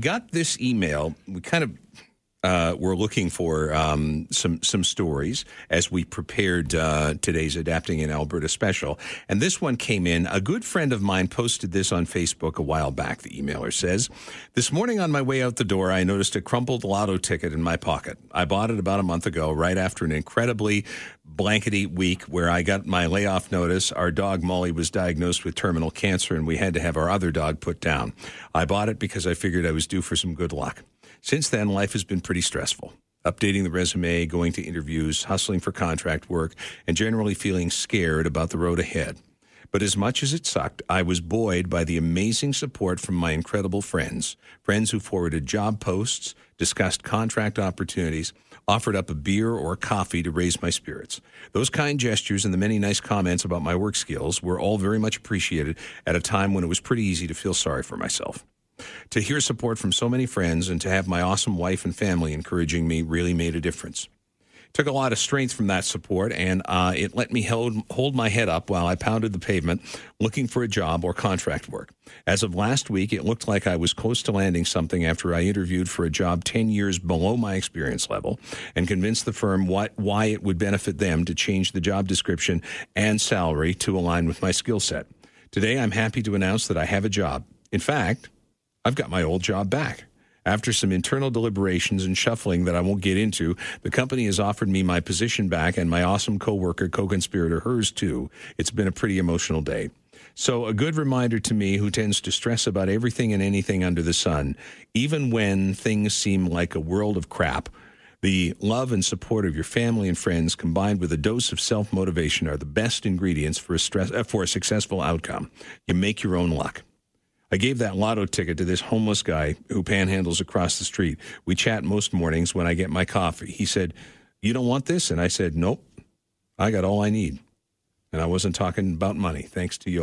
got this email. We kind of uh, were looking for um, some some stories as we prepared uh, today's adapting in Alberta special, and this one came in. A good friend of mine posted this on Facebook a while back. The emailer says, "This morning on my way out the door, I noticed a crumpled lotto ticket in my pocket. I bought it about a month ago, right after an incredibly blankety week where I got my layoff notice. Our dog Molly was diagnosed with terminal cancer, and we had to have our other dog put down. I bought it because I figured I was due for some good luck." Since then, life has been pretty stressful. Updating the resume, going to interviews, hustling for contract work, and generally feeling scared about the road ahead. But as much as it sucked, I was buoyed by the amazing support from my incredible friends. Friends who forwarded job posts, discussed contract opportunities, offered up a beer or coffee to raise my spirits. Those kind gestures and the many nice comments about my work skills were all very much appreciated at a time when it was pretty easy to feel sorry for myself. To hear support from so many friends and to have my awesome wife and family encouraging me really made a difference. Took a lot of strength from that support, and uh, it let me hold, hold my head up while I pounded the pavement looking for a job or contract work. As of last week, it looked like I was close to landing something after I interviewed for a job 10 years below my experience level and convinced the firm what, why it would benefit them to change the job description and salary to align with my skill set. Today, I'm happy to announce that I have a job. In fact, I've got my old job back. After some internal deliberations and shuffling that I won't get into, the company has offered me my position back and my awesome coworker, co-conspirator, hers too. It's been a pretty emotional day. So, a good reminder to me who tends to stress about everything and anything under the sun, even when things seem like a world of crap. The love and support of your family and friends combined with a dose of self motivation are the best ingredients for a, stress, uh, for a successful outcome. You make your own luck. I gave that lotto ticket to this homeless guy who panhandles across the street. We chat most mornings when I get my coffee. He said, You don't want this? And I said, Nope. I got all I need. And I wasn't talking about money, thanks to you all.